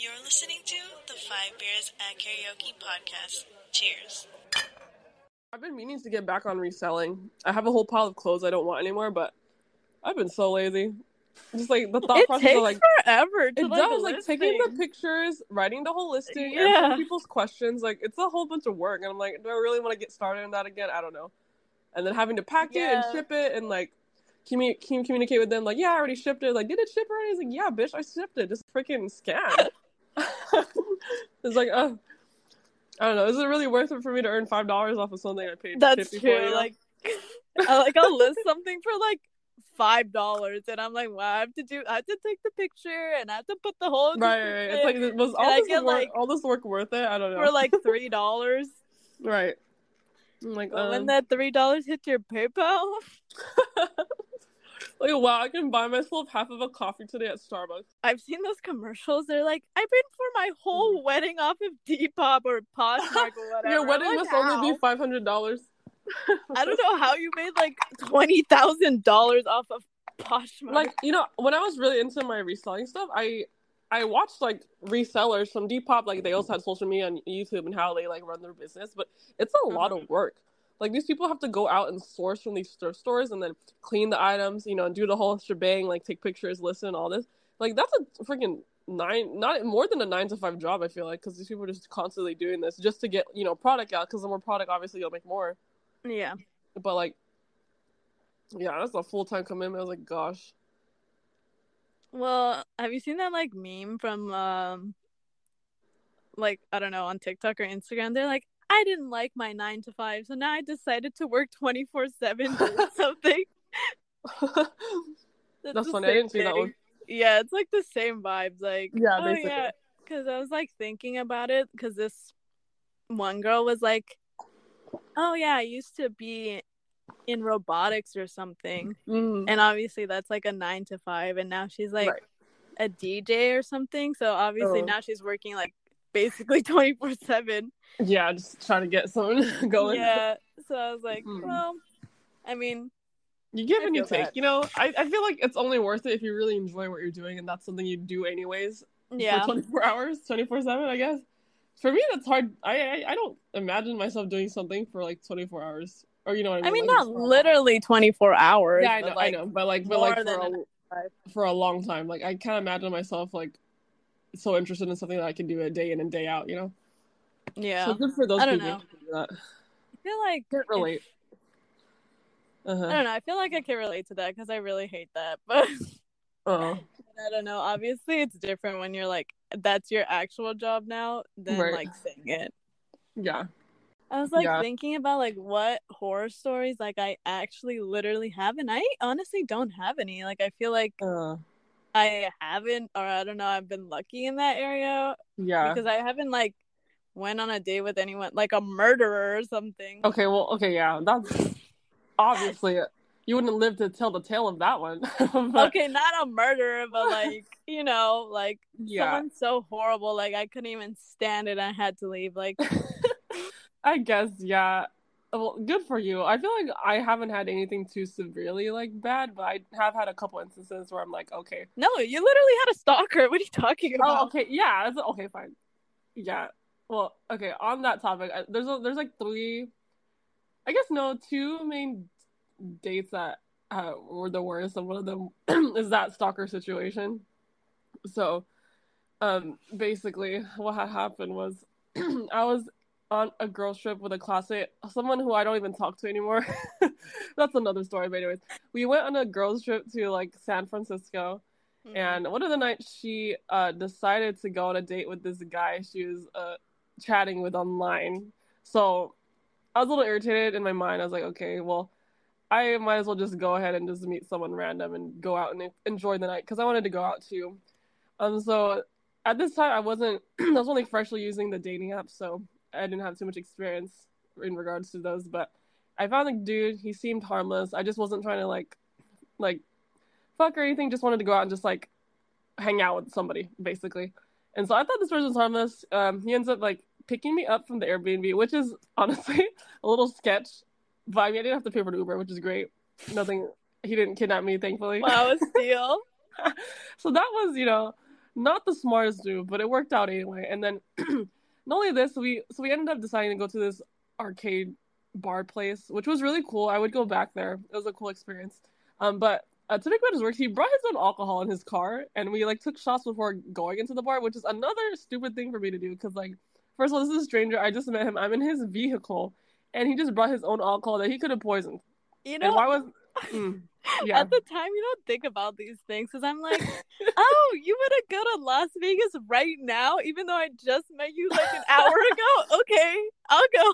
You're listening to the Five Bears at Karaoke podcast. Cheers. I've been meaning to get back on reselling. I have a whole pile of clothes I don't want anymore, but I've been so lazy. Just like the thought it process takes of like forever to it like, does like list taking the pictures, writing the whole listing, Yeah. answering people's questions. Like it's a whole bunch of work, and I'm like, do I really want to get started on that again? I don't know. And then having to pack it and ship it, and like commu- commu- communicate with them, like, yeah, I already shipped it. Like, did it ship already? He's like, yeah, bitch, I shipped it. Just freaking scan. It's like, uh, I don't know. Is it really worth it for me to earn five dollars off of something I paid? That's 50 true. for. Like, I like I'll list something for like five dollars, and I'm like, well, I have to do, I have to take the picture, and I have to put the whole Right, right, right. It's like was all And this get, work, like- all this work worth it? I don't know. for like three dollars. right. I'm like, when um, that three dollars hits your PayPal, like, wow, I can buy myself half of a coffee today at Starbucks. I've seen those commercials. They're like, I paid for my whole wedding off of Depop or Poshmark or whatever. Your wedding like, must only be five hundred dollars. I don't know how you made like twenty thousand dollars off of Poshmark. Like, you know, when I was really into my reselling stuff, I I watched like resellers from Depop, like they also had social media on YouTube and how they like run their business, but it's a lot Mm-hmm. of work. Like these people have to go out and source from these thrift stores and then clean the items, you know, and do the whole shebang, like take pictures, listen, all this. Like that's a freaking nine, not more than a nine to five job. I feel like because these people are just constantly doing this just to get you know product out. Because the more product, obviously, you'll make more. yeah. But like, yeah, that's a full time commitment. I was like, gosh. Well, have you seen that like meme from um like I don't know on TikTok or Instagram? They're like, I didn't like my nine to five, so now I decided to work twenty four seven or something. That's the funny. I didn't see that one. Yeah, it's like the same vibes. Like, Yeah, oh basically. yeah, because I was like thinking about it because this one girl was like, oh yeah, I used to be in robotics or something, Mm. and obviously that's like a nine to five, and now she's like Right. a DJ or something. So obviously Oh. now she's working like basically twenty four seven. Yeah, just trying to get someone going. Yeah. So I was like, Mhm. well, I mean, You give I and you take. that. You know, I, I feel like it's only worth it if you really enjoy what you're doing and that's something you do anyways yeah, for 24 hours, 24 7, I guess. For me, that's hard. I, I I don't imagine myself doing something for like 24 hours. Or you know what I mean? I mean Like, not just for a long- literally twenty four hours. Yeah, I but, know, like, I know. But like, but like for a, for a long time. Like, I can't imagine myself like so interested in something that I can do a day in and day out, you know? Yeah. So good for those I don't people know. who can do that. I feel like Can't if- relate. Uh-huh. I don't know. I feel like I can relate to that because I really hate that. But Oh. I don't know. Obviously, it's different when you're like, that's your actual job now than Right. like saying it. Yeah. I was like Yeah. thinking about like what horror stories like I actually literally have, and I honestly don't have any. Like I feel like Uh, I haven't, or I don't know. I've been lucky in that area yeah. because I haven't like went on a date with anyone like a murderer or something. Okay, well, okay, yeah, that's obviously you wouldn't live to tell the tale of that one. But, okay, not a murderer, but like you know, like yeah, someone so horrible, like I couldn't even stand it. I had to leave. Like, I guess, yeah. Well, good for you. I feel like I haven't had anything too severely like bad, but I have had a couple instances where I'm like, okay, no, you literally had a stalker. What are you talking about? oh, okay, yeah, okay, fine, yeah. Well, okay, on that topic, I- there's a, there's like three, I guess no, two main dates that uh, were the worst, and one of them is that stalker situation. So, um, basically, what had happened was I was on a girls trip with a classmate, someone who I don't even talk to anymore. That's another story, but anyways, we went on a girls trip to like San Francisco, Mhm. and one of the nights she uh decided to go on a date with this guy she was uh chatting with online. So I was a little irritated in my mind. I was like, okay, well, I might as well just go ahead and just meet someone random and go out and enjoy the night because I wanted to go out too. Um, so at this time I wasn't, I was only freshly using the dating app, so I didn't have too much experience in regards to those. But I found the dude. He seemed harmless. I just wasn't trying to like, like, fuck or anything. Just wanted to go out and just like hang out with somebody, basically. And so I thought this person was harmless. Um, he ends up like picking me up from the Airbnb, which is honestly a little sketch. But I mean, I didn't have to pay for the Uber, which is great. Nothing. He didn't kidnap me, thankfully. wow, a steal. so that was, you know, not the smartest move, but it worked out anyway. And then not only this, we so we ended up deciding to go to this arcade bar place, which was really cool. I would go back there. It was a cool experience. Um, but uh, to make matters worse, he brought his own alcohol in his car, and we like took shots before going into the bar, which is another stupid thing for me to do. Because like, first of all, this is a stranger. I just met him. I'm in his vehicle, and he just brought his own alcohol that he could have poisoned. You know, And why was? Mm, yeah. at the time, you don't think about these things because I'm like, oh, you want to go to Las Vegas right now, even though I just met you like an hour ago? Okay, I'll go.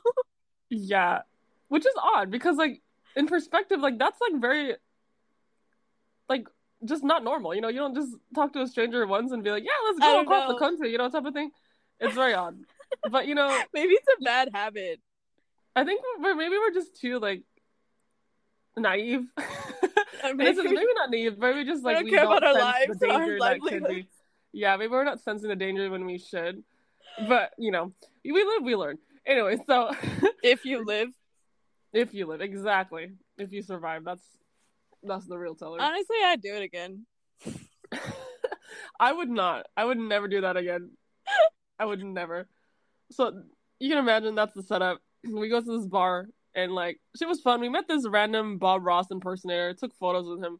Yeah, which is odd because like in perspective, like that's like very like just not normal. You know, you don't just talk to a stranger once and be like, "Yeah, let's go don't across the country," you know, type of thing. It's very odd. But you know, Maybe it's a bad habit. I think we're, maybe we're just too like naive. This is maybe- maybe not naive, but we just We like don't we care don't about our lives, the our danger livelihoods. Yeah, maybe we're not sensing the danger when we should. But you know, we live, we learn. Anyway, so If you live, if you live, exactly. If you survive, that's that's the real teller. honestly, I'd do it again. I would not. I would never do that again. I would never. So you can imagine that's the setup. We go to this bar and like shit was fun. We met this random Bob Ross impersonator, took photos with him.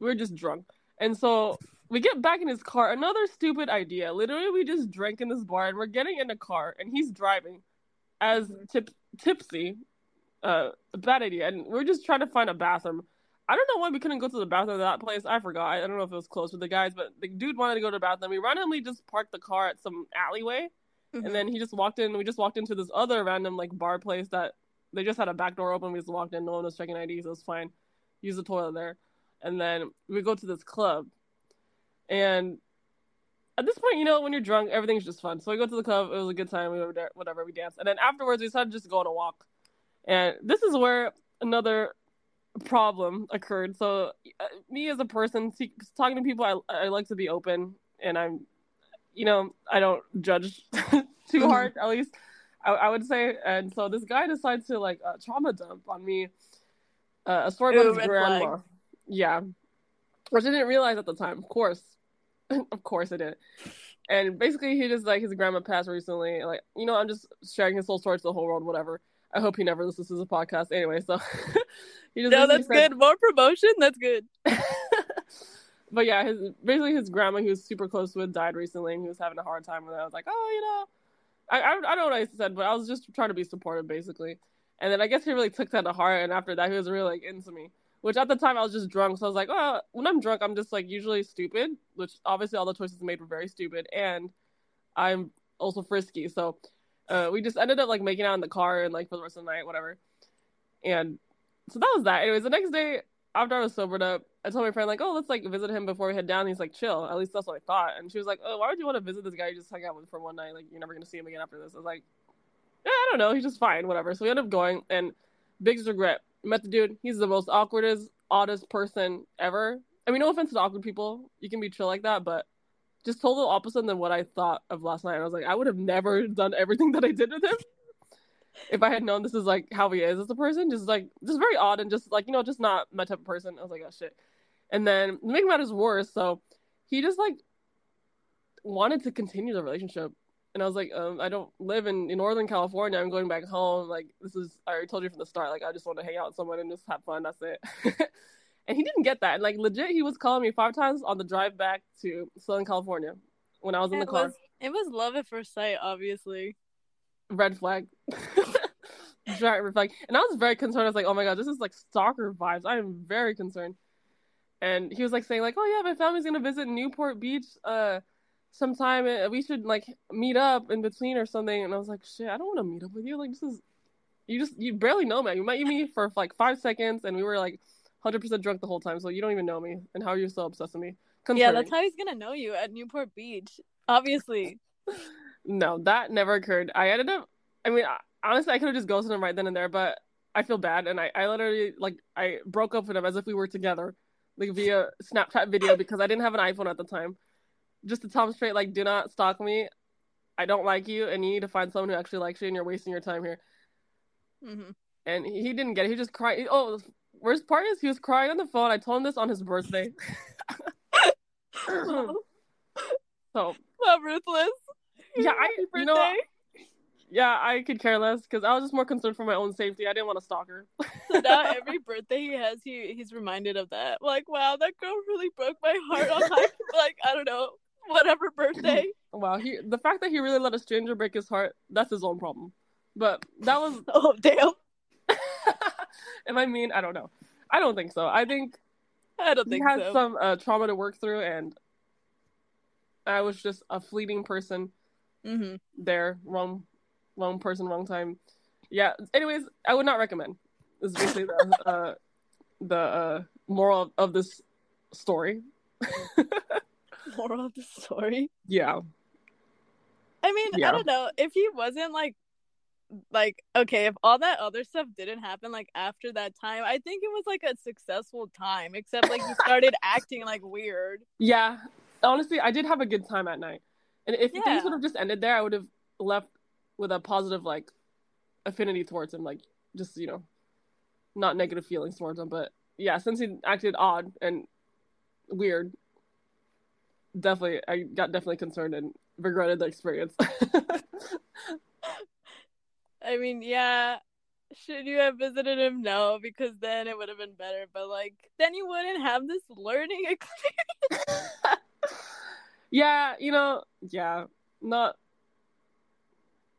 We were just drunk. And so we get back in his car. Another stupid idea. Literally we just drank in this bar and we're getting in a car and he's driving as tip tipsy. Uh a bad idea. And we're just trying to find a bathroom. I don't know why we couldn't go to the bathroom at that place. I forgot. I don't know if it was close with the guys, but the dude wanted to go to the bathroom. We randomly just parked the car at some alleyway, Mhm. and then he just walked in. We just walked into this other random like bar place that they just had a back door open. We just walked in. No one was checking IDs. It was fine. Use the toilet there, and then we go to this club, and at this point, you know, when you're drunk, everything's just fun. So we go to the club. It was a good time. We were there, whatever. We danced, and then afterwards, we decided to just go on a walk. And this is where another problem occurred. So, uh, me as a person, see, talking to people, I I like to be open, and I'm, you know, I don't judge too Mhm. hard. At least, I, I would say. And so this guy decides to like uh, trauma dump on me, uh, a story Ooh, about his grandma. flag. Yeah, which I didn't realize at the time. Of course, of course I did. And basically, he just like his grandma passed recently. Like, you know, I'm just sharing his whole story to the whole world. Whatever. I hope he never listens to the podcast. Anyway, so he just No, that's good. More promotion. That's good. but yeah, his basically his grandma, he was super close with, died recently, and he was having a hard time with it. I was like, oh, you know, I, I don't know what I said, but I was just trying to be supportive, basically. And then I guess he really took that to heart, and after that, he was really like into me. Which at the time I was just drunk, so I was like, oh, when I'm drunk, I'm just like usually stupid. Which obviously all the choices made were very stupid, and I'm also frisky. So uh, we just ended up like making out in the car and like for the rest of the night, whatever. And so that was that. Anyways, the next day after I was sobered up, I told my friend like, "Oh, let's like visit him before we head down." He's like, "Chill." At least that's what I thought. And she was like, "Oh, why would you want to visit this guy you just hung out with for one night? Like, you're never gonna see him again after this." I was like, "Yeah, I don't know. He's just fine, whatever." So we ended up going, and biggest regret. Met the dude. He's the most awkwardest, oddest person ever. I mean, no offense to awkward people. You can be chill like that, but just total opposite than what I thought of last night. And I was like, I would have never done everything that I did with him if I had known this is like how he is as a person. Just like, just very odd and just like, you know, just not my type of person. I was like, oh shit. And then to make matters worse, so he just like wanted to continue the relationship. And I was like, um, I don't live in, in Northern California. I'm going back home. Like, this is, I already told you from the start. Like, I just want to hang out with someone and just have fun. That's it. and he didn't get that. And like, legit, he was calling me five times on the drive back to Southern California when I was in the car. was it was love at first sight, obviously. Red flag. Giant red flag. And I was very concerned. I was like, oh my god, this is like stalker vibes. I am very concerned. And he was like saying, like, oh yeah, my family's gonna visit Newport Beach uh sometime we should like meet up in between or something. And I was like, shit, I don't wanna meet up with you. Like this is you just you barely know me. You met me for like five seconds and we were like hundred percent drunk the whole time, so you don't even know me. And how are you so obsessed with me? Yeah, that's how he's gonna know you at Newport Beach. Obviously. No, that never occurred. I ended up. I mean, honestly, I could have just ghosted him right then and there, but I feel bad, and I, I literally like I broke up with him as if we were together, like via Snapchat video because I didn't have an iPhone at the time. Just to tell him straight, like, do not stalk me. I don't like you, and you need to find someone who actually likes you, and you're wasting your time here. hmm And he, he didn't get it. He just cried. Oh, worst part is he was crying on the phone. I told him this on his birthday. So Wow, ruthless. Yeah, I- Happy you know, birthday. yeah, I could care less because I was just more concerned for my own safety. I didn't want to stalk her. So now every birthday he has, he he's reminded of that. Like, wow, that girl really broke my heart on my like I don't know whatever birthday. wow, he the fact that he really let a stranger break his heart, that's his own problem. But that was Oh damn! Am I mean? I don't know. I don't think so. I think I don't think he had so. some uh, trauma to work through, and I was just a fleeting person hmm there. Wrong, wrong person, wrong time. Yeah. Anyways, I would not recommend. This is basically the uh, the uh, moral of, of this story. Moral of the story. Yeah. I mean, Yeah. I don't know if he wasn't like like okay if all that other stuff didn't happen like after that time i think it was like a successful time except like he started acting like weird Yeah. Honestly, I did have a good time at night. And if Yeah. things would have just ended there, I would have left with a positive like affinity towards him, like just, you know, not negative feelings towards him. But yeah, since he acted odd and weird, definitely I got definitely concerned and regretted the experience. i mean yeah should you have visited him no because then it would have been better but like then you wouldn't have this learning experience yeah, you know, yeah, not.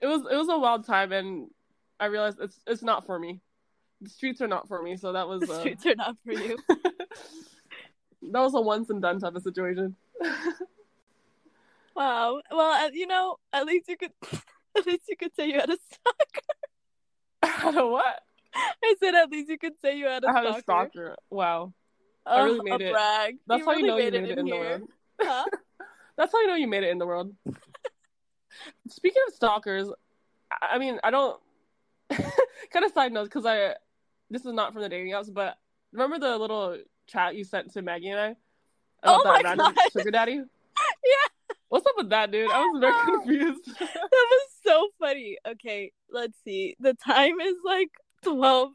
It was it was a wild time, and I realized it's it's not for me. The streets are not for me, so that was the uh, streets are not for you that was a once and done type of situation. wow well uh, you know at least you could at least you could say you had a stalker what? i said at least you could say you had a I had stalker a stalker. Wow, Oh, really made a it. brag. that's You how you really know you made made it in the here. world. Huh? That's how you know you made it in the world. Speaking of stalkers, I mean, I don't. kind of side note because I, this is not from the dating apps, but remember the little chat you sent to Maggie and I Oh that random God. sugar daddy? Yeah. What's up with that, dude? I was very confused. that was so funny. Okay, let's see. The time is like 12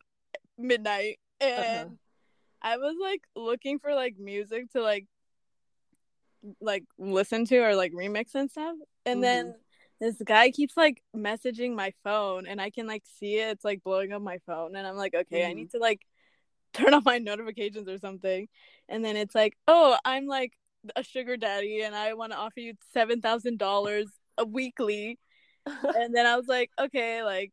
midnight and Uh-huh. I was like looking for like music to like like listen to or like remix and stuff. And then this guy keeps like messaging my phone and I can like see it. It's like blowing up my phone and I'm like, okay, I Mhm. need to like turn off my notifications or something. And then it's like, oh, I'm like a sugar daddy and I want to offer you seven thousand dollars a weekly. And then I was like, okay, like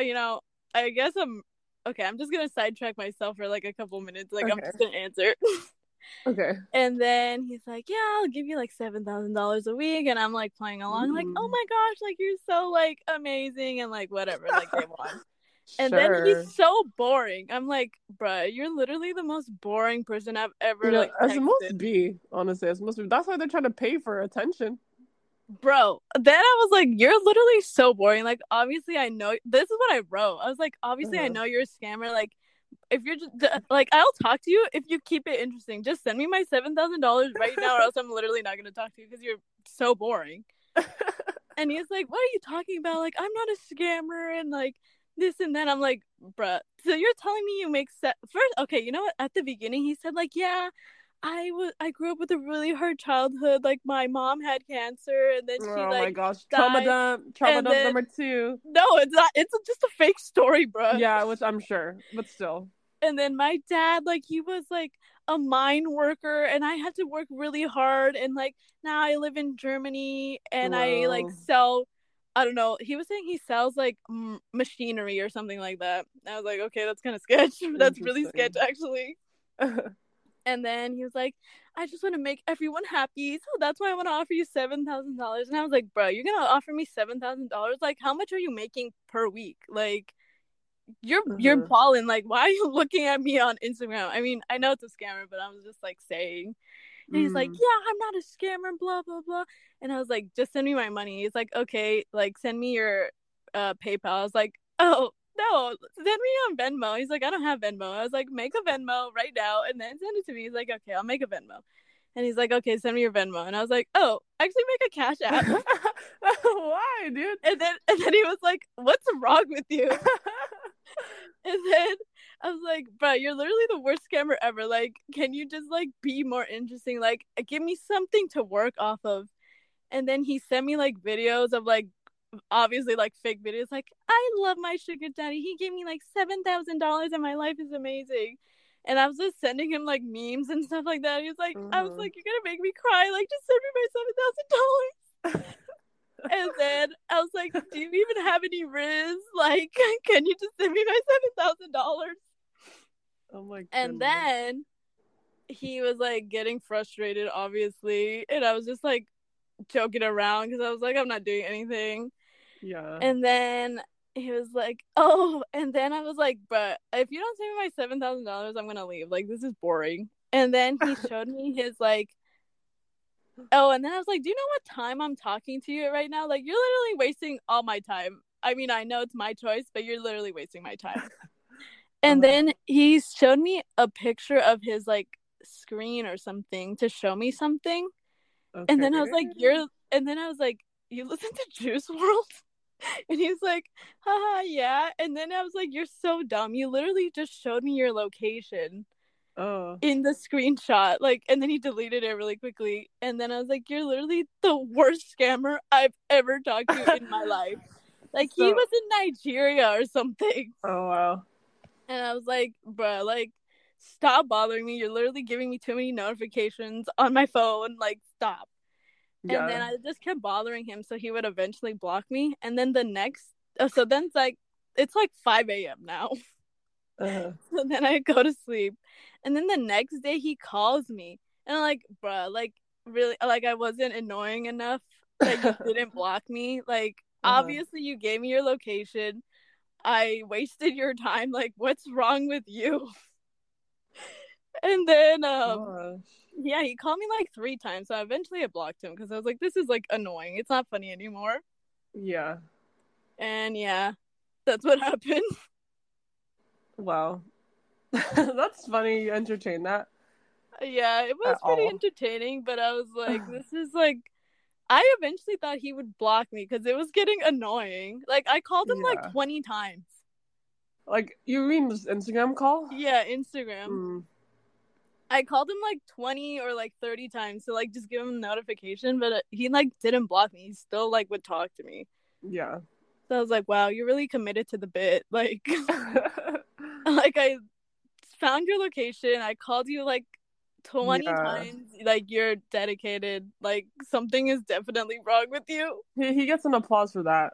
you know, I guess I'm okay. I'm just gonna sidetrack myself for like a couple minutes. Like I'm just gonna answer. okay. and then he's like, yeah, I'll give you like seven thousand dollars a week. And I'm like playing along, like, oh my gosh, like you're so like amazing and like whatever, like they want. And sure. then he's so boring. I'm like, bruh, you're literally the most boring person I've ever know, like as it must texted. be, honestly, as must be. That's why they're trying to pay for attention. Bro, then I was like, you're literally so boring. Like, obviously, I know this is what I wrote. I was like, obviously, I Uh-huh. know you're a scammer. Like, if you're just like, I'll talk to you if you keep it interesting. Just send me my seven thousand dollars right now, or else I'm literally not gonna talk to you because you're so boring. And he's like, what are you talking about? Like, I'm not a scammer, and like this and that. I'm like, bruh. So you're telling me you make set first? Okay, you know what? At the beginning, he said like, yeah. I was I grew up with a really hard childhood. Like my mom had cancer, and then she oh like oh like my gosh, trauma died, dump, trauma and dump then- number two. no, it's not. It's just a fake story, bro. Yeah, which I'm sure, but still. And then my dad, like, he was like a mine worker, and I had to work really hard. And like now I live in Germany, and I like sell. I don't know. He was saying he sells like m- machinery or something like that. I was like, okay, that's kind of sketch. that's really sketch, actually. And then he was like, I just want to make everyone happy. So that's why I want to offer you $7,000. And I was like, bro, you're going to offer me $7,000? Like, how much are you making per week? Like, you're you're Mhm. balling. Like, why are you looking at me on Instagram? I mean, I know it's a scammer, but I was just like saying. And he's like, Mm. yeah, I'm not a scammer, blah, blah, blah. And I was like, just send me my money. He's like, okay, like, send me your uh, PayPal. I was like, oh, no, send me on Venmo. He's like, I don't have Venmo. I was like, make a Venmo right now and then send it to me. He's like, okay, I'll make a Venmo. And he's like, okay, send me your Venmo. And I was like, oh, actually make a Cash App. Why, dude? and then and then he was like, what's wrong with you? And then I was like, bro, you're literally the worst scammer ever. Like, can you just like be more interesting? Like, give me something to work off of. And then he sent me like videos of like obviously like fake videos like I love my sugar daddy. He gave me like seven thousand dollars and my life is amazing. And I was just sending him like memes and stuff like that. He was like, I was Mhm. like, You're gonna make me cry, like just send me my seven thousand dollars. and then I was like, Do you even have any Rizz? Like, can you just send me my seven thousand dollars? Oh my god. And then he was like getting frustrated, obviously, and I was just like joking around because I was like, I'm not doing anything. Yeah. And then he was like, "Oh," and then I was like, "But if you don't send me my seven thousand dollars, I'm gonna leave. Like this is boring." And then he showed me his like, oh, and then I was like, "Do you know what time I'm talking to you right now? Like you're literally wasting all my time. I mean, I know it's my choice, but you're literally wasting my time." And Uh-huh. then he showed me a picture of his like screen or something to show me something. And then I was like, "You're," and then I was like, "You listen to Juice WRLD?" And he was like, "Haha, yeah." And then I was like, "You're so dumb. You literally just showed me your location Oh. in the screenshot." Like, and then he deleted it really quickly. And then I was like, "You're literally the worst scammer I've ever talked to in my life." Like he was in Nigeria or something. Oh wow. And I was like, bruh, like, stop bothering me. You're literally giving me too many notifications on my phone. Like, stop. Yeah. And then I just kept bothering him, so he would eventually block me. And then the next, oh, so then it's like, it's like 5 a.m. now. Uh-huh. So then I go to sleep. And then the next day he calls me. And I'm like, bruh, like, really, like, I wasn't annoying enough that you didn't block me. Like, Uh-huh. obviously, you gave me your location. I wasted your time. Like, what's wrong with you? and then, um, Gosh. yeah, he called me like three times. So eventually I blocked him because I was like, this is like annoying. It's not funny anymore. Yeah. And yeah, that's what happened. Wow. That's funny. You entertain that. yeah, it was At pretty all. entertaining, but I was like, this is like. I eventually thought he would block me because it was getting annoying. Like I called him Yeah. like twenty times. Like you mean this Instagram call? Yeah, Instagram. Mm. I called him like 20 or like 30 times to like just give him a notification, but uh, he like didn't block me. He still like would talk to me. Yeah. So I was like, wow, you're really committed to the bit. Like, like I found your location. I called you like 20 Yeah. times. Like, you're dedicated. Like, something is definitely wrong with you. he, he gets an applause for that.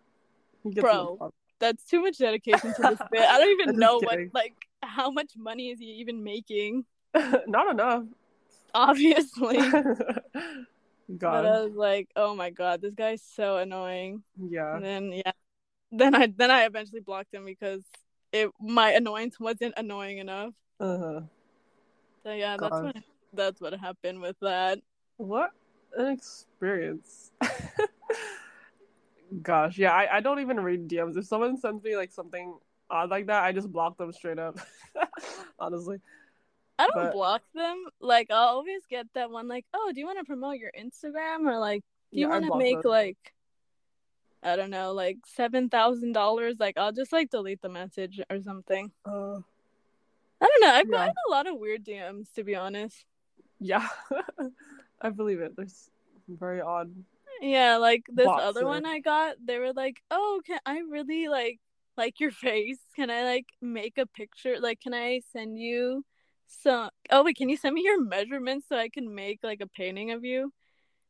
He gets Bro. applause. That's too much dedication to this bit. I don't even know what, like, how much money is he even making? Not enough. Obviously. But God. I was like, oh my god, this guy's so annoying. yeah. And then yeah, then I then I eventually blocked him because it my annoyance wasn't annoying enough. Uh-huh. So yeah, that's what that's what happened with that. What an experience. Gosh, yeah, I, I don't even read DMs. If someone sends me like something odd like that, I just block them straight up. Honestly. I don't But- block them. Like I'll always get that one like, oh, do you want to promote your Instagram or like do you Yeah, want to make them. like I don't know, like seven thousand dollars? Like I'll just like delete the message or something. Uh, I don't know. I've Yeah. gotten a lot of weird DMs to be honest. yeah. I believe it. There's very odd. Yeah, like this other or- one I got, they were like, "Oh, can I really like like your face? Can I like make a picture? Like, can I send you some? Oh wait, can you send me your measurements so I can make like a painting of you?"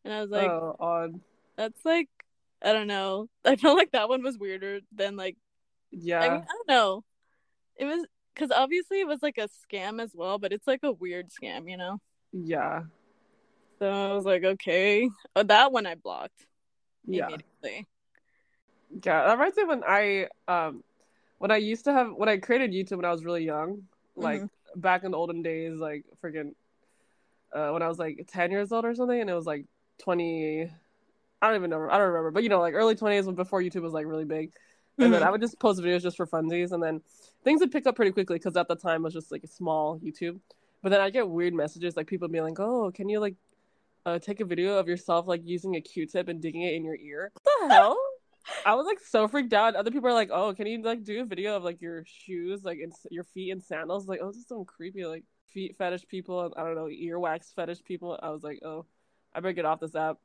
And I was like, oh, odd. "That's like, I don't know. I felt like that one was weirder than like Yeah. I mean, I don't know. It was because obviously it was like a scam as well, but it's like a weird scam, you know." yeah. So I was like, "Okay." Oh, that one I blocked Yeah. immediately. Yeah. That reminds me when I um when I used to have when I created YouTube when I was really young, like Mm-hmm. back in the olden days, like freaking uh when I was like ten years old or something, and it was like twenty I don't even know I don't remember, but you know, like early twenties when before YouTube was like really big. And then Mhm. I would just post videos just for funsies, and then things would pick up pretty quickly because at the time it was just like a small YouTube. But then I get weird messages like people being like, "Oh, can you like uh, take a video of yourself like using a Q-tip and digging it in your ear?" What the hell? I was like so freaked out. Other people are like, "Oh, can you like do a video of like your shoes, like in your feet in sandals?" Like, oh, this is some creepy like feet fetish people. and I don't know earwax fetish people. I was like, "Oh, I better get off this app."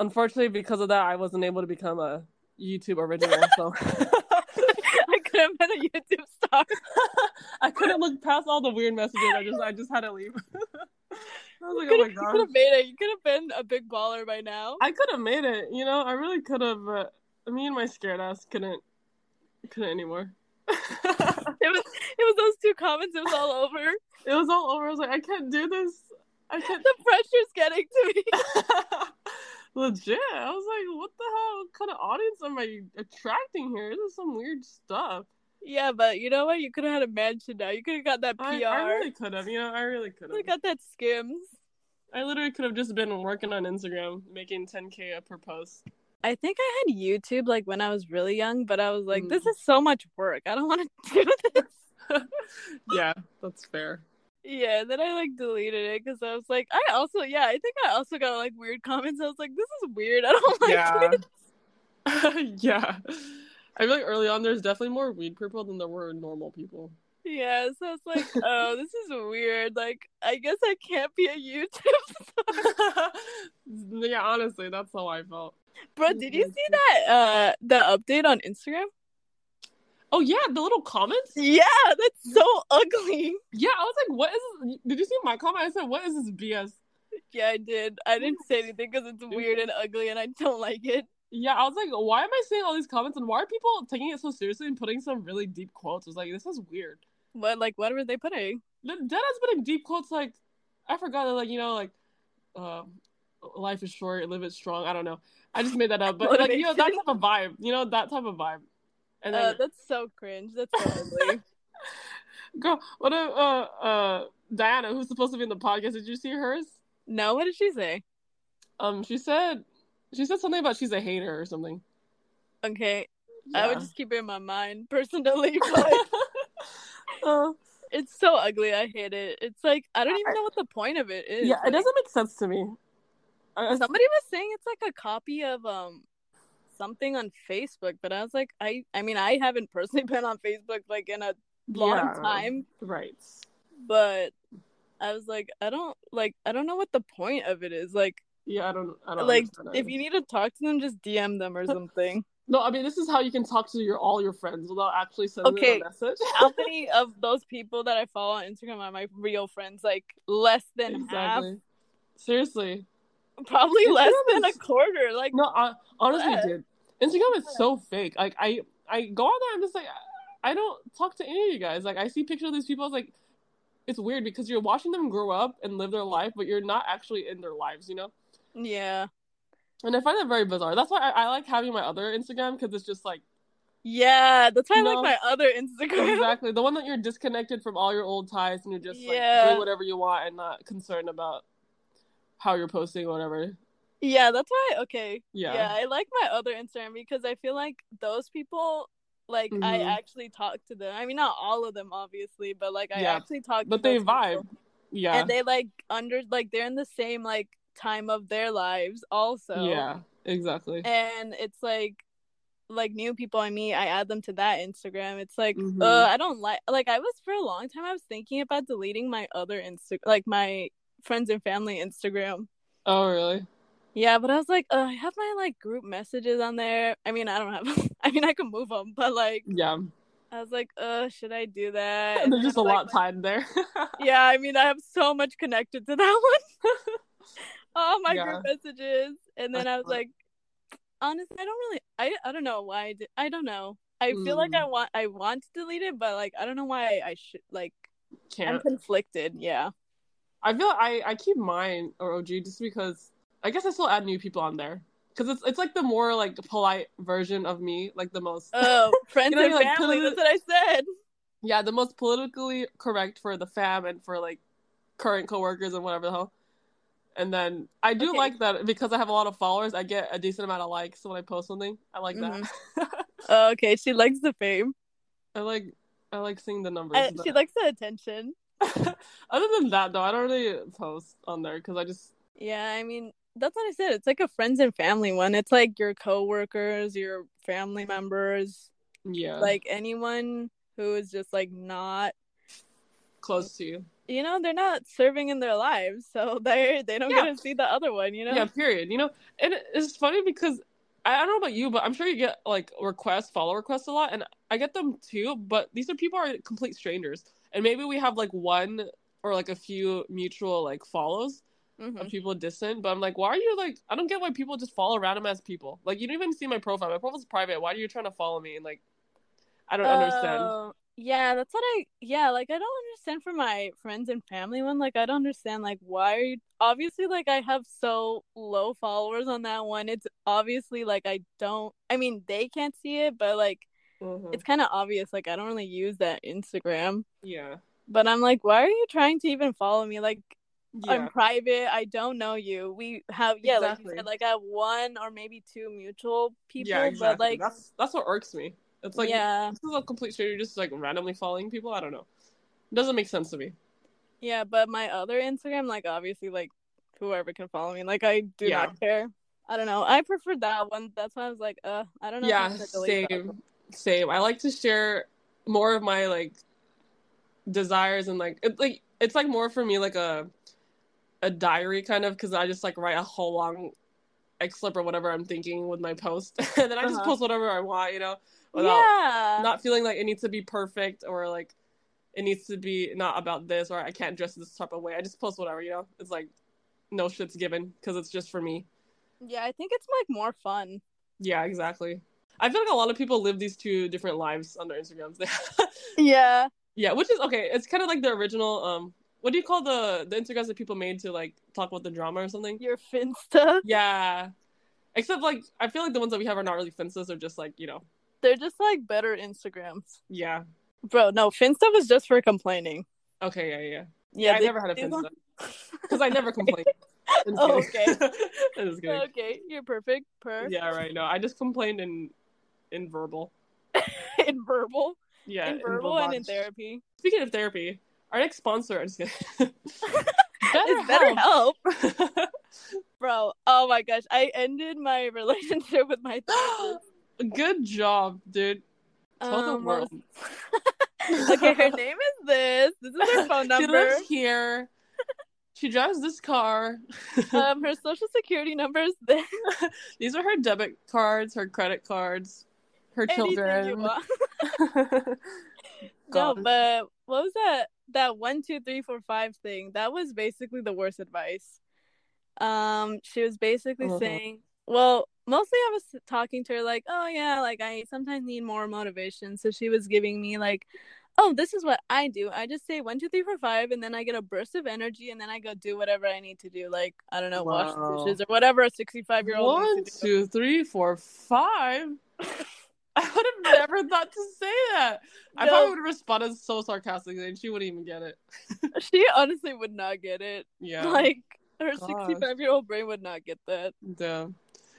unfortunately, because of that, I wasn't able to become a YouTube original. So I could have been a YouTube star. I couldn't look past all the weird messages. I just I just had to leave. I was like, you oh my god, you could have made it. You could have been a big baller by now. I could have made it. You know, I really could have. But uh, me and my scared ass couldn't couldn't anymore. It was it was those two comments. It was all over. it was all over. I was like, I can't do this. I can't. The pressure's getting to me. Legit. I was like, what the hell what kind of audience am I attracting here? This is some weird stuff. Yeah, but you know what? You could have had a mansion now. You could have got that PR. I, I really could have. You know, I really could have got that skims. I literally could have just been working on Instagram, making 10k per post. I think I had YouTube like when I was really young, but I was like, Mm. this is so much work. I don't want to do this. yeah, that's fair. Yeah, and then I like deleted it because I was like, I also, yeah, I think I also got like weird comments. I was like, this is weird. I don't like Yeah. this. yeah. I feel like early on there's definitely more weed people than there were normal people. Yeah, so it's like, oh, this is weird. Like, I guess I can't be a YouTube yeah, honestly, that's how I felt. Bro, did you see that uh the update on Instagram? Oh yeah, the little comments. Yeah, that's so ugly. Yeah, I was like, what is this? Did you see my comment? I said, what is this BS? Yeah, I did. I didn't say anything because it's weird and ugly, and I don't like it. Yeah, I was like, why am I seeing all these comments and why are people taking it so seriously and putting some really deep quotes? I was like, this is weird. What like what were they putting? The Dead has putting deep quotes like, I forgot, that, like, you know, like, um, life is short, live it strong. I don't know. I just made that up, but like, you know, that type of vibe. You know, that type of vibe. And then, Uh, that's so cringe. That's so ugly. girl, what if, uh, uh, Diana, who's supposed to be in the podcast, did you see hers? no, what did she say? Um, she said, she said something about she's a hater or something. Okay, I would just keep it in my mind personally, but Uh, it's so ugly. I hate it. It's like I don't even know what the point of it is. yeah, it doesn't make sense to me. Somebody was saying it's like a copy of um something on Facebook, but I was like, I I mean, I haven't personally been on Facebook like in a long yeah, time, Right. but I was like, I don't like I don't know what the point of it is. Like Yeah, I don't. I don't like if you need to talk to them, just DM them or something. No, I mean this is how you can talk to your all your friends without actually sending Okay. them a message. How many of those people that I follow on Instagram are my real friends? Like less than half. Seriously. Probably less Instagram than a quarter. Like No, I, honestly, What? dude. Instagram is so fake. Like I, I go on there. I'm just like, I don't talk to any of you guys. Like I see pictures of these people. It's like, it's weird because you're watching them grow up and live their life, but you're not actually in their lives. You know. yeah, And I find that very bizarre. That's why I, I like having my other Instagram because it's just like yeah. That's why I No. like my other Instagram. exactly the one that you're disconnected from all your old ties and you're just like Yeah. doing whatever you want and not concerned about how you're posting or whatever. Yeah, that's why. Okay. Yeah. Yeah, I like my other Instagram because I feel like those people, like, I Mhm. actually talk to them. I mean, not all of them, obviously, but like, I Yeah, actually talk. But they vibe. people. Yeah. and they like under like they're in the same like time of their lives also. Yeah. Exactly. and it's like like new people I meet, I add them to that Instagram. It's like, Mhm. uh, I don't like like I was for a long time. I was thinking about deleting my other Insta, like my friends and family Instagram. Oh really? Yeah, but I was like, I have my like group messages on there. I mean, I don't have. I mean, I can move them, but like, Yeah. I was like, uh, should I do that? And there's just a like, lot tied there. Yeah, I mean, I have so much connected to that one. All my Yeah. group messages, and then I I was thought- like, honestly, I don't really. I I don't know why. I, did, I don't know. I feel like I Mm. want. I want to delete it, but like, I don't know why I, should. Like, I'm conflicted. Yeah. I feel I I keep mine or OG just because I guess I still add new people on there because it's it's like the more like polite version of me, like the most Oh, friends know, and like, family. put it- That's what I said. yeah the most politically correct for the fam and for like current coworkers and whatever the hell. And then I do Okay. like that because I have a lot of followers. I get a decent amount of likes when I post something. I like that. Mm-hmm. Oh, okay, she likes the fame. I like I like seeing the numbers. But- she likes the attention. Other than that, though, I don't really post on there because I just Yeah, I mean, that's what I said. It's like a friends and family one. It's like your coworkers, your family members, yeah like anyone who is just like not close to you. you know they're not serving in their lives, so they they don't Yeah. get to see the other one. You know. Yeah, period. You know, and it's funny because I don't know about you, but I'm sure you get like requests, follow requests a lot, and I get them too. But these are people are complete strangers, and maybe we have like one or like a few mutual like follows Mhm. of people distant. But I'm like, why are you like? I don't get why people just follow random ass people. Like you don't even see my profile. My profile's private. Why are you trying to follow me? And like, I don't understand. Oh, yeah, that's what I yeah, like I don't understand for my friends and family one. Like I don't understand like why are you obviously like I have so low followers on that one. It's obviously like I don't I mean they can't see it, but like Mhm. it's kind of obvious like I don't really use that Instagram. Yeah, But I'm like, why are you trying to even follow me? Like yeah, I'm private. I don't know you. We have yeah, like you said, like I have one or maybe two mutual people, yeah. Exactly. but like that's that's what irks me. It's like yeah. this is a complete stranger just like randomly following people. I don't know. It doesn't make sense to me. Yeah, but my other Instagram, like obviously, like whoever can follow me, like I do Yeah. not care. I don't know. I prefer that one. That's why I was like, uh, I don't know. yeah, I'm gonna delete that same. Same. I like to share more of my like desires and like it, like it's like more for me like a a diary kind of because I just like write a whole long excerpt or whatever I'm thinking with my post, and then I just Uh-huh. post whatever I want, you know, without Yeah. not feeling like it needs to be perfect or like it needs to be not about this or I can't dress this type of way. I just post whatever, you know. It's like no shit's given because it's just for me. yeah, I think it's like more fun. Yeah, exactly. I feel like a lot of people live these two different lives on their Instagrams. Yeah. yeah, which is okay. It's kind of like the original. Um, what do you call the the Instagrams that people made to like talk about the drama or something? Your Finsta. Yeah, except like I feel like the ones that we have are not really Finstas. They're just like you know. They're just like better Instagrams. Yeah. Bro, no, Finsta was just for complaining. Okay. Yeah. Yeah. Yeah, I they- never had a Finsta because I never complained. Oh, kidding. I'm just kidding. okay, you're perfect. Per. Yeah. Right. No, I just complained in in verbal. in verbal. Yeah. in verbal and in therapy. Speaking of therapy, our next sponsor. Just kidding. BetterHelp. Bro, oh my gosh. I ended my relationship with my therapist. Good job, dude. Tell the Um, world. okay, her name is this. This is her phone number. She lives here. She drives this car. Um, her social security number is this. These are her debit cards, her credit cards, her children. No, but what was that? That one, two, three, four, five thing. That was basically the worst advice. Um, she was basically Mhm. saying, well, mostly I was talking to her like, oh yeah, like I sometimes need more motivation. So she was giving me like, oh, this is what I do. I just say one, two, three, four, five, and then I get a burst of energy, and then I go do whatever I need to do, like I don't know, wash Wow. the dishes or whatever a sixty-five-year-old One, needs to do. two, three, four, five. I would have never thought to say that. I probably would have responded so sarcastically, and she wouldn't even get it. She honestly would not get it. Yeah. Like her sixty-five-year-old brain would not get that. Damn.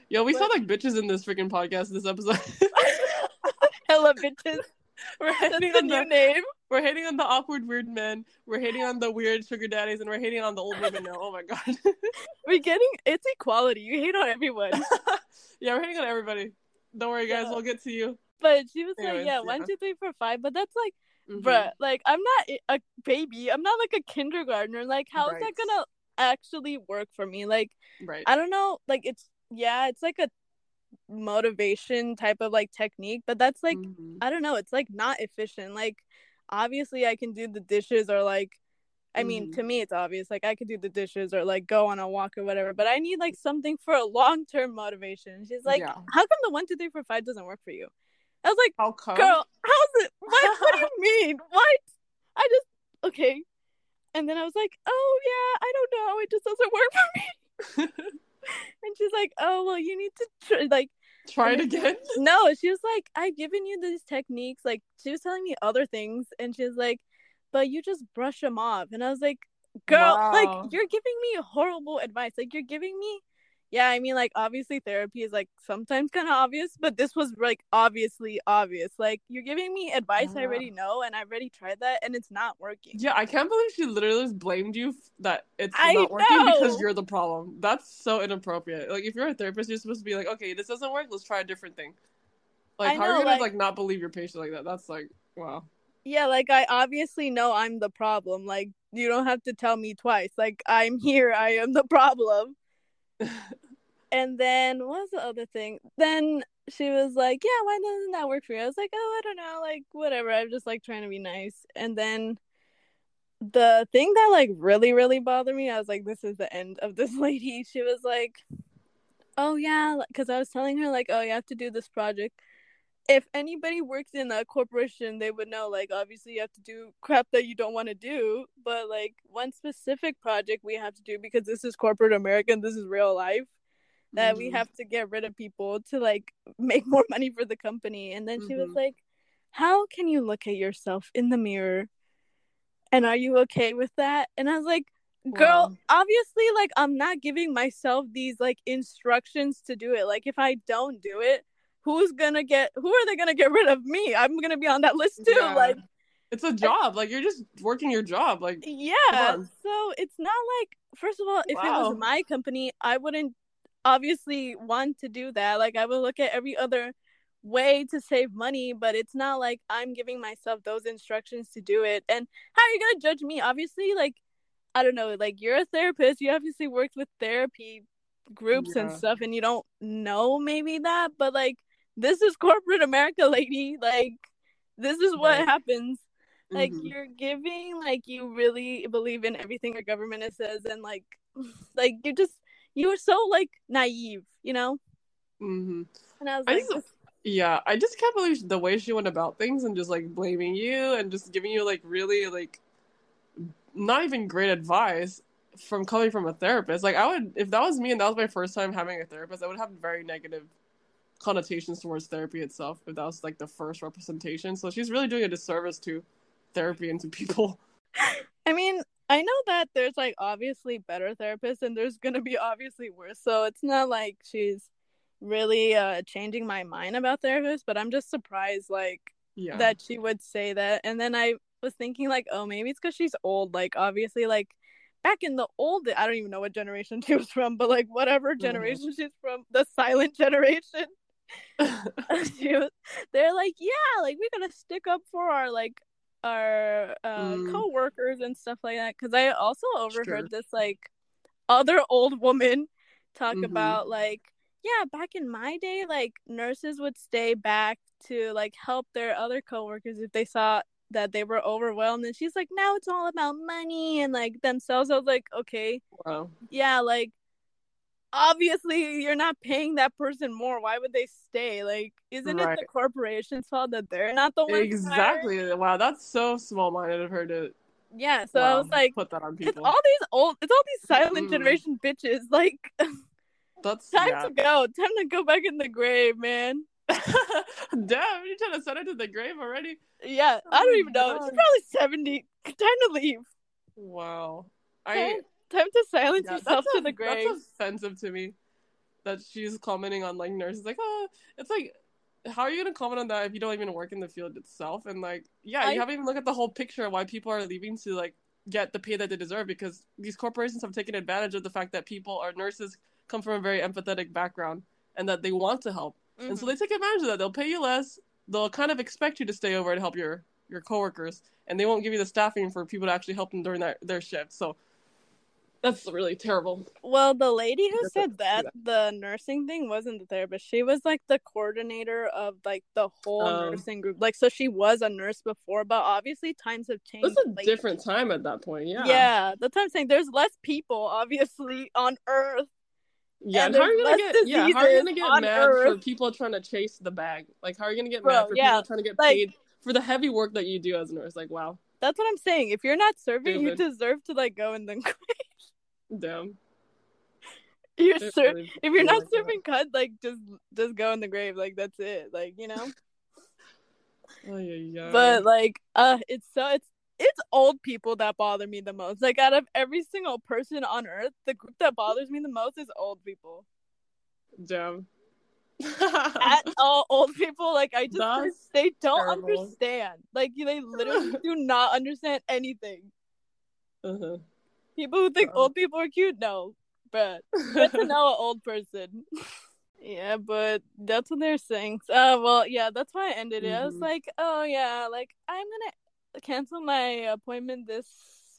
Yo, we But- sound like bitches in this freaking podcast this episode. Hella bitches. we're That's on the new name. we're hating on the awkward weird men. We're hating on the weird sugar daddies, and we're hating on the old women now. Oh my god. We're getting it's equality. You hate on everyone. yeah, we're hating on everybody. Don't worry, guys. Yeah. We'll get to you. But she was Anyways, like, yeah, yeah. one, two, three, four, five. But that's like, Mhm. bruh, like I'm not a baby. I'm not like a kindergartner. Like, how is Right. that gonna actually work for me? Like, Right. I don't know. Like, it's yeah, it's like a motivation type of like technique, but that's like Mhm. I don't know. It's like not efficient. Like, obviously, I can do the dishes or like. I mean, Mhm. to me, it's obvious. Like, I could do the dishes or like go on a walk or whatever, but I need like something for a long term motivation. She's like, Yeah. How come the one, two, three, four, five doesn't work for you? I was like, How come? Girl, how's it? What? What do you mean? What? I just okay. And then I was like, Oh yeah, I don't know. It just doesn't work for me. And she's like, Oh well, you need to tr-. like. Try it again. No, she was like, I've given you these techniques. Like she was telling me other things, and she was like, But you just brush them off. And I was like, Girl, Wow. like you're giving me horrible advice. Like you're giving me. Yeah, I mean, like obviously therapy is like sometimes kind of obvious, but this was like obviously obvious. Like you're giving me advice I already know, and I've already tried that, and it's not working. Yeah, I can't believe she literally just blamed you that it's I not working because you're the problem. That's so inappropriate. Like, if you're a therapist, you're supposed to be like, okay, this doesn't work. Let's try a different thing. Like, I how are you gonna like- like not believe your patient like that? That's like, wow. Yeah, like I obviously know I'm the problem. Like you don't have to tell me twice. Like I'm here, I am the problem. and then what was the other thing? Then she was like, Yeah, why doesn't that work for you? I was like, Oh, I don't know, like whatever. I'm just like trying to be nice. And then the thing that like really, really bothered me, I was like, This is the end of this lady. She was like, Oh yeah, because I was telling her like, Oh, you have to do this project if anybody works in a corporation, they would know like obviously you have to do crap that you don't want to do, but like one specific project we have to do because this is corporate America and this is real life that mm-hmm. we have to get rid of people to like make more money for the company. And then mm-hmm. she was mm-hmm. like, "How can you look at yourself in the mirror? And are you okay with that?" And I was like, girl wow. obviously like i'm not giving myself these like instructions to do it like if i don't do it who's gonna get who are they gonna get rid of me i'm gonna be on that list too yeah. like it's a job like you're just working your job like yeah so it's not like first of all if wow. it was my company i wouldn't obviously want to do that like i would look at every other way to save money but it's not like i'm giving myself those instructions to do it and how are you gonna judge me obviously like i don't know like you're a therapist you obviously worked with therapy groups yeah. and stuff and you don't know maybe that but like this is corporate America, lady. Like, this is what right. happens. Like, mm-hmm. you're giving, like, you really believe in everything your government says, and like, like you're just, you were so like naive, you know. Mm-hmm. And I was I like, just, yeah, I just can't believe the way she went about things and just like blaming you and just giving you like really like not even great advice from coming from a therapist. Like I would, if that was me and that was my first time having a therapist, I would have very negative connotations towards therapy itself if that was like the first representation. So she's really doing a disservice to therapy and to people. I mean, I know that there's like obviously better therapists and there's gonna be obviously worse. So it's not like she's really uh changing my mind about therapists, but I'm just surprised like yeah. that she would say that. And then I was thinking like, oh maybe it's because she's old. Like obviously like back in the old I don't even know what generation she was from, but like whatever mm-hmm. generation mm-hmm. she's from, the silent generation. they're like, yeah, like we're gonna stick up for our like our uh, mm. co-workers and stuff like that. Because I also overheard this like other old woman talk mm-hmm. about like, yeah, back in my day, like nurses would stay back to like help their other co-workers if they saw that they were overwhelmed and she's like now it's all about money and like themselves i was like okay wow yeah like obviously you're not paying that person more. Why would they stay? Like, isn't right. it the corporation's fault that they're not the ones? Exactly. Hired? Wow, that's so small minded of her to. Yeah, so wow, I was like, put that on people. It's all these old, it's all these silent mm. generation bitches. Like, that's time yeah. to go. Time to go back in the grave, man. Damn, you're trying to send her to the grave already? Yeah, oh I don't even know. She's probably seventy. Time to leave. Wow. I Time to silence yeah, yourself to a, the grave. That's offensive to me. That she's commenting on like nurses, like, oh, it's like, how are you gonna comment on that if you don't even work in the field itself? And like, yeah, I... you haven't even looked at the whole picture of why people are leaving to like get the pay that they deserve because these corporations have taken advantage of the fact that people are nurses come from a very empathetic background and that they want to help. Mm-hmm. And so mm-hmm. they take advantage of that. They'll pay you less. They'll kind of expect you to stay over and help your your coworkers, and they won't give you the staffing for people to actually help them during their, their shift. So that's really terrible. Well, the lady who said that, the nursing thing wasn't the therapist. She was like the coordinator of like the whole um, nursing group. Like, so she was a nurse before, but obviously times have changed. It's a like, different time at that point. Yeah. Yeah. The time saying there's less people, obviously, on Earth. Yeah, and, how are you gonna get? Yeah, how are you gonna get mad Earth? for people trying to chase the bag? Like, how are you gonna get Bro, mad for yeah, people trying to get like, paid for the heavy work that you do as a nurse? Like, wow. That's what I'm saying. If you're not serving, David. you deserve to like go and then quit. Damn. You're really if you're not serving cut, like just just go in the grave. Like that's it. Like you know. oh, yeah, yeah. But like, uh, it's so it's it's old people that bother me the most. Like out of every single person on earth, the group that bothers me the most is old people. Damn. At all old people, like I just That's they don't terrible. understand. Like they literally do not understand anything. Uh-huh. People who think old people are cute, no. But get to know an old person. yeah, but that's what they're saying. Uh, well, yeah, that's why I ended it. Mm-hmm. I was mm-hmm. like, oh yeah, like I'm gonna cancel my appointment this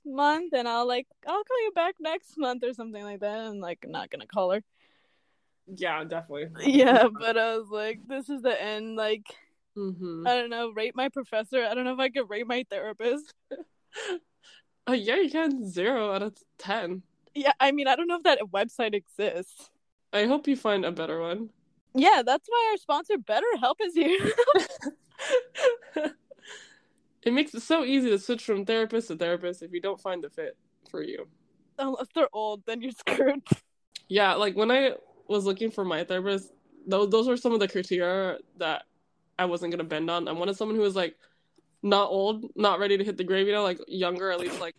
month, and I'll like I'll call you back next month or something like that. I'm like not gonna call her. Yeah, definitely. Yeah, but I was like, this is the end. Like Mm-hmm. I don't know, rate my professor. I don't know if I could rate my therapist. Uh, yeah, you can zero out of ten. Yeah, I mean, I don't know if that website exists. I hope you find a better one. Yeah, that's why our sponsor BetterHelp is here. it makes it so easy to switch from therapist to therapist if you don't find the fit for you. Unless they're old, then you're screwed. Yeah, like when I was looking for my therapist, those those were some of the criteria that I wasn't gonna bend on. I wanted someone who was like not old, not ready to hit the grave, you know, like younger, at least like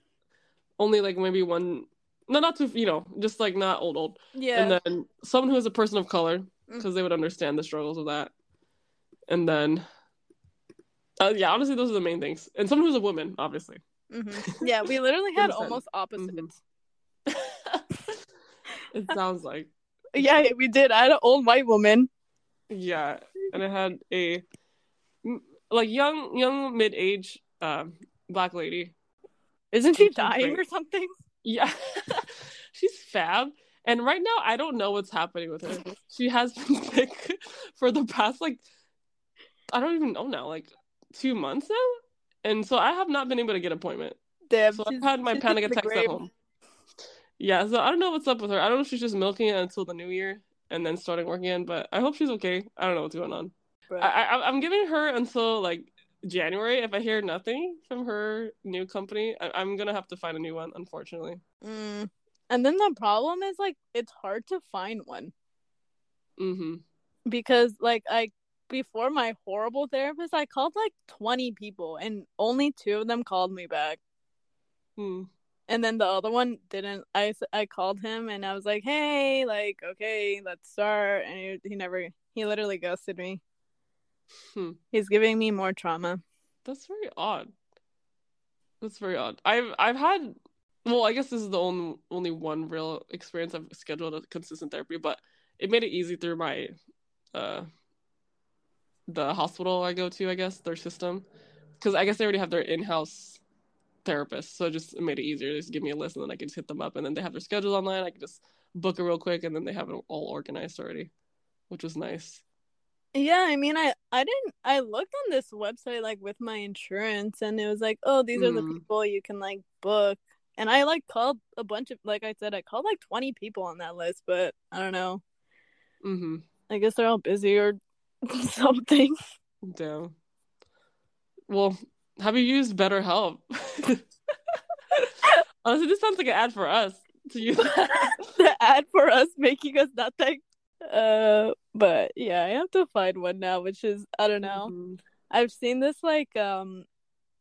only like maybe one, no, not too, you know, just like not old, old. Yeah. And then someone who is a person of color because they would understand the struggles of that. And then, uh, yeah, honestly, those are the main things. And someone who's a woman, obviously. hmm Yeah, we literally had almost opposites. it sounds like. Yeah, we did. I had an old white woman. Yeah, and I had a like young, young mid age um, black lady. Isn't she dying great. or something? Yeah, she's fab. And right now, I don't know what's happening with her. She has been sick for the past like I don't even know now, like two months now. And so I have not been able to get appointment. Damn, So I've had my panic attacks at home. Yeah, so I don't know what's up with her. I don't know if she's just milking it until the new year and then starting work again, but I hope she's okay. I don't know what's going on. I, I I'm giving her until like January. If I hear nothing from her new company, I, I'm gonna have to find a new one. Unfortunately. Mm. And then the problem is like it's hard to find one Mm-hmm. because like I before my horrible therapist, I called like 20 people and only two of them called me back. Hmm. And then the other one didn't. I, I called him and I was like, hey, like, okay, let's start. And he, he never, he literally ghosted me. Hmm. He's giving me more trauma. That's very odd. That's very odd. I've I've had well, I guess this is the only only one real experience I've scheduled a consistent therapy, but it made it easy through my uh the hospital I go to, I guess, their system. Because I guess they already have their in-house therapist, so it just made it easier. They just give me a list and then I can just hit them up and then they have their schedules online. I can just book it real quick and then they have it all organized already, which was nice. Yeah, I mean, I, I didn't, I looked on this website like with my insurance and it was like, oh, these are the Mm. people you can like book. And I like called a bunch of, like I said, I called like 20 people on that list, but I don't know. Mm-hmm. I guess they're all busy or something. Damn. Well, have you used BetterHelp? Honestly, this sounds like an ad for us to use. the ad for us making us nothing. Uh, but yeah, I have to find one now, which is I don't know. Mhm. I've seen this like um,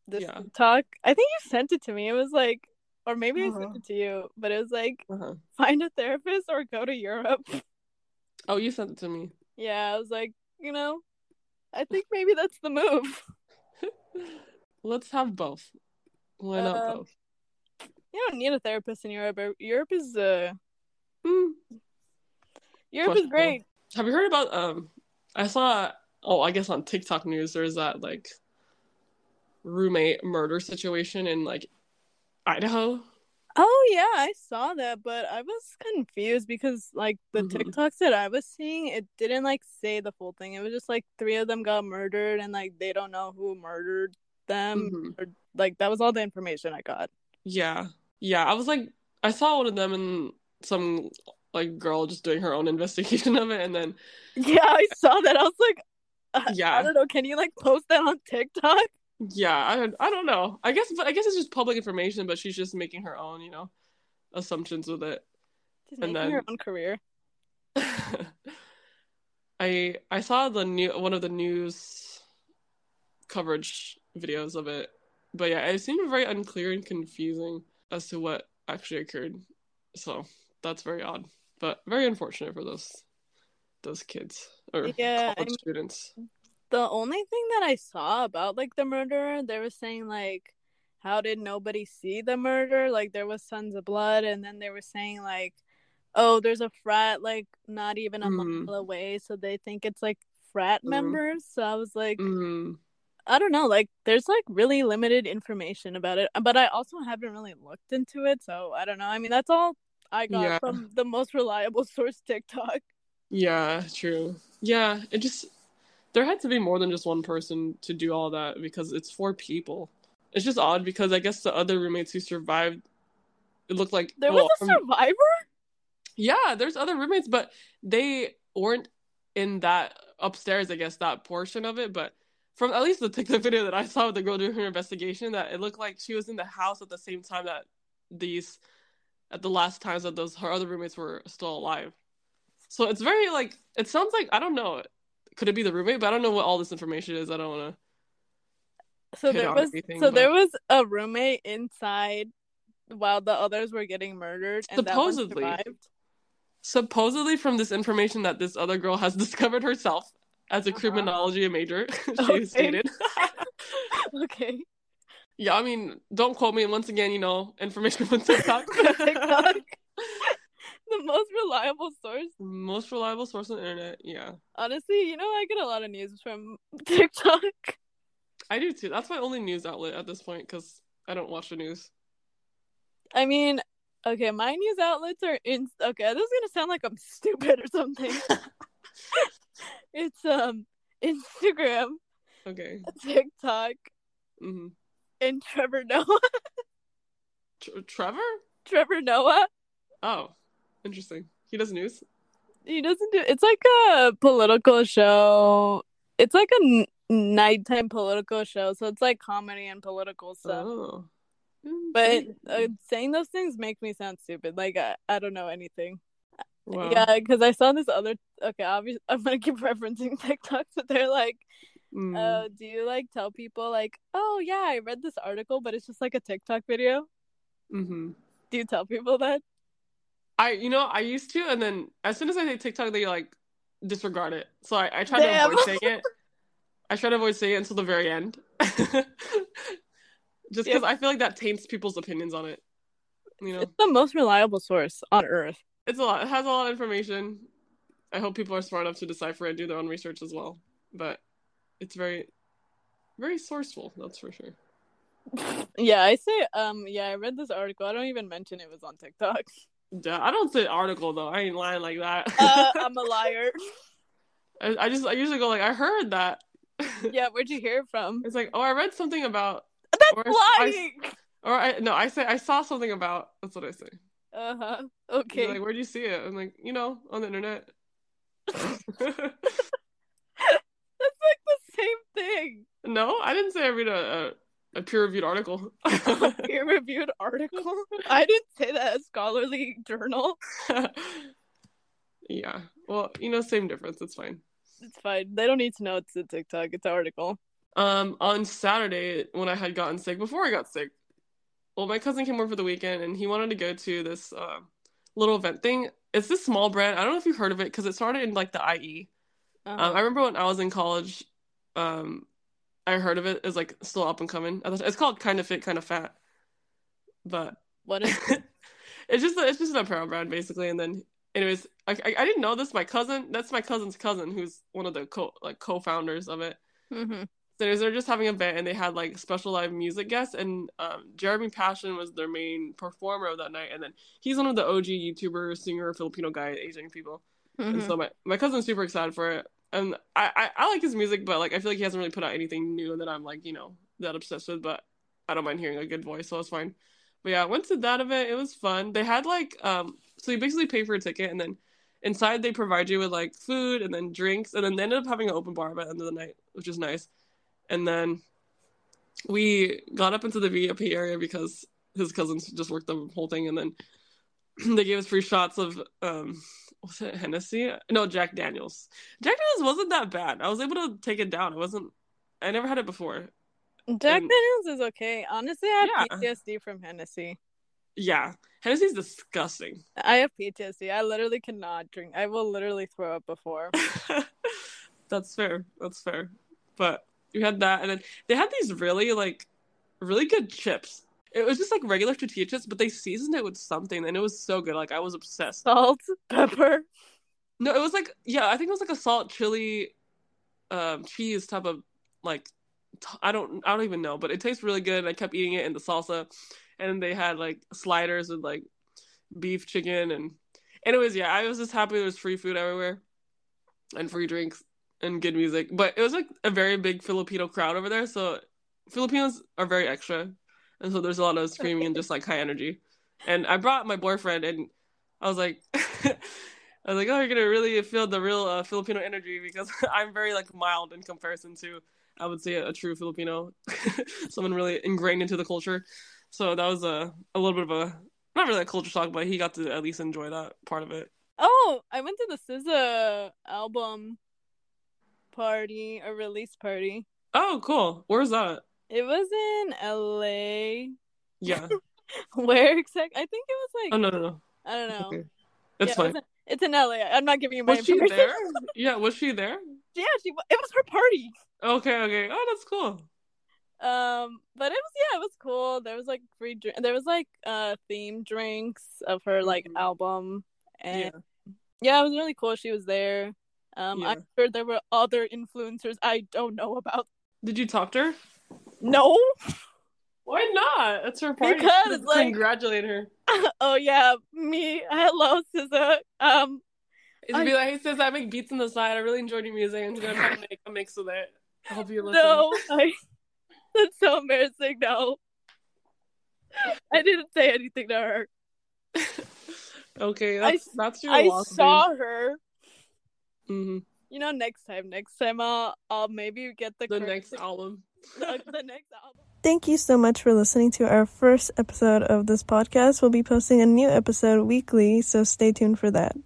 this Yeah. talk. I think you sent it to me. It was like, or maybe I Uh-huh. sent it to you, but it was like Uh-huh. find a therapist or go to Europe. Oh, you sent it to me. yeah, I was like, you know, I think maybe that's the move. Let's have both. Why not Uh, both? You don't need a therapist in Europe. Europe is uh, Hmm. Europe is great. Have you heard about um? I saw. Oh, I guess on TikTok news there's that like roommate murder situation in like Idaho. Oh yeah, I saw that, but I was confused because like the Mhm. TikToks that I was seeing, it didn't like say the full thing. It was just like three of them got murdered and like they don't know who murdered them. Mhm. Or like that was all the information I got. Yeah, yeah. I was like, I saw one of them and some like girl just doing her own investigation of it, and then Yeah, I saw that. I was like, uh, I, Yeah. I don't know. Can you like post that on TikTok? Yeah, I I don't know. I guess, but I guess it's just public information. But she's just making her own, you know, assumptions with it. She's And making her own career. I I saw the new one of the news coverage videos of it, but yeah, it seemed very unclear and confusing as to what actually occurred. So that's very odd, but very unfortunate for those those kids or Yeah, I college mean- students. The only thing that I saw about like the murderer, they were saying like, how did nobody see the murder? Like there was tons of blood, and then they were saying like, oh, there's a frat like not even a Mm. mile away, so they think it's like frat Mm. members. So I was like, Mm, I don't know, like there's like really limited information about it, but I also haven't really looked into it, so I don't know. I mean, that's all I got Yeah. from the most reliable source TikTok. Yeah, true. Yeah, it just there had to be more than just one person to do all that because it's four people. It's just odd because I guess the other roommates who survived, it looked like There well, was a from- survivor? Yeah, there's other roommates, but they weren't in that upstairs, I guess, that portion of it. But from at least the TikTok video that I saw with the girl doing her investigation, that it looked like she was in the house at the same time that these, at the last times that those her other roommates were still alive. So it's very like it sounds like I don't know. Could it be the roommate? But I don't know what all this information is. I don't want to. So there was everything, so there was a roommate inside while the others were getting murdered and that one Supposedly. survived. Supposedly, from this information that this other girl has discovered herself as a Uh-huh. criminology major, she Okay. stated. Okay. Yeah, I mean, don't quote me. And Once again, you know, information from TikTok. TikTok. the most reliable source. Most reliable source on the internet. Yeah, Honestly, you know, I get a lot of news from TikTok. I do too. That's my only news outlet at this point because I don't watch the news. I mean, okay, my news outlets are in. Okay, this is gonna sound like I'm stupid or something. it's um Instagram, Okay. TikTok, hmm and Trevor Noah. Tr- Trevor? Trevor Noah. Oh, interesting. He does news. He doesn't do. It's like a political show. It's like a n- nighttime political show, so it's like comedy and political stuff. Oh. But uh, saying those things make me sound stupid. Like I, I don't know anything. Wow. Yeah, because I saw this other. Okay, obviously I'm gonna keep referencing TikToks, but they're like, Mm. uh, do you like tell people like, oh yeah, I read this article, but it's just like a TikTok video? hmm Do you tell people that? I, you know, I used to, and then as soon as I say TikTok, they like disregard it. So I, I try Damn. to avoid saying it. I try to avoid saying it until the very end. Just because Yep. I feel like that taints people's opinions on it. You know, It's the most reliable source on earth. it's a lot. It has a lot of information. I hope people are smart enough to decipher and do their own research as well. But it's very, very sourceful. That's for sure. Yeah, I say, um, yeah, I read this article. I don't even mention it was on TikTok. Yeah, I don't say article though. I ain't lying like that. Uh, I'm a liar. I, I just I usually go like I heard that. Yeah, where'd you hear it from? It's like oh I read something about That's or I- lying. or I no I say I saw something about that's what I say. Uh huh. Okay. Like where'd you see it? I'm like you know on the internet. That's like the same thing. no, I didn't say I read a a, a peer reviewed article. Peer reviewed article. I didn't say that. A scholarly journal. yeah. Well, you know, same difference. It's fine. It's fine. They don't need to know it's a TikTok. It's an article. Um, on Saturday when I had gotten sick, before I got sick, well, my cousin came over for the weekend and he wanted to go to this uh, little event thing. It's this small brand. I don't know if you've heard of it because it started in like the IE. Uh-huh. Um, I remember when I was in college, um, I heard of it is like still up and coming. It's called Kind of Fit, Kind of Fat, but what is? it's just it's just an apparel brand basically. And then, anyways, I, I I didn't know this. My cousin, that's my cousin's cousin, who's one of the co like co-founders of it. hmm So they're just having a event, and they had like special live music guests, and um, Jeremy Passion was their main performer of that night. And then he's one of the OG YouTuber, singer, Filipino guy, Asian people. And hmm so my my cousin's super excited for it, and I, I I like his music, but like I feel like he hasn't really put out anything new that I'm like you know that obsessed with. But I don't mind hearing a good voice, so it's fine. But yeah, I went to that event. It was fun. They had like um, so you basically pay for a ticket, and then inside they provide you with like food and then drinks, and then they ended up having an open bar by the end of the night, which is nice. And then we got up into the VIP area because his cousins just worked the whole thing, and then they gave us free shots of um was it Hennessy? No, Jack Daniels. Jack Daniels wasn't that bad. I was able to take it down. It wasn't. I never had it before. Jack And- Daniels is okay. Honestly, I have Yeah. PTSD from Hennessy. Yeah, Hennessy's disgusting. I have PTSD. I literally cannot drink. I will literally throw up before. That's fair. That's fair. But you had that, and then they had these really like really good chips. It was just like regular tortilla chips, but they seasoned it with something, and it was so good. Like I was obsessed. Salt, pepper. No, it was like yeah, I think it was like a salt chili, um, cheese type of like I don't I don't even know, but it tastes really good. And I kept eating it in the salsa, and they had like sliders with like beef, chicken, and anyways, yeah, I was just happy there was free food everywhere, and free drinks and good music. But it was like a very big Filipino crowd over there, so Filipinos are very extra, and so there's a lot of screaming and just like high energy. And I brought my boyfriend, and I was like. I was like, oh, you're gonna really feel the real uh, Filipino energy because I'm very like mild in comparison to, I would say, a, a true Filipino, someone really ingrained into the culture. So that was a a little bit of a not really a culture shock, but he got to at least enjoy that part of it. Oh, I went to the SZA album party, a release party. Oh, cool. Where's that? It was in LA. Yeah. Where exactly? I think it was like Oh no no no. I don't know. Okay. That's Yeah, fine. was in- it's in LA. I'm not giving you my Was she there? Yeah, was she there? yeah, she. It was her party. Okay, okay. Oh, that's cool. Um, but it was yeah, it was cool. There was like free drink. There was like uh theme drinks of her like Mhm. album, and Yeah. yeah. it was really cool. She was there. Um, Yeah. I'm sure there were other influencers I don't know about. Did you talk to her? No. Why not? It's her party. Because, like- congratulate her. oh yeah, me. Hello, SZA. Um, It'd be like, hey sis, I make beats on the side. I really enjoyed your music. I'm gonna try to make a mix of it. I hope you listen. no, I. That's so embarrassing. No, I didn't say anything to her. okay, I- that's that's your I loss. saw her. hmm You know, next time, next time, I'll, I'll maybe get the The correct- next album. The, next album. Thank you so much for listening to our first episode of this podcast. We'll be posting a new episode weekly, so stay tuned for that.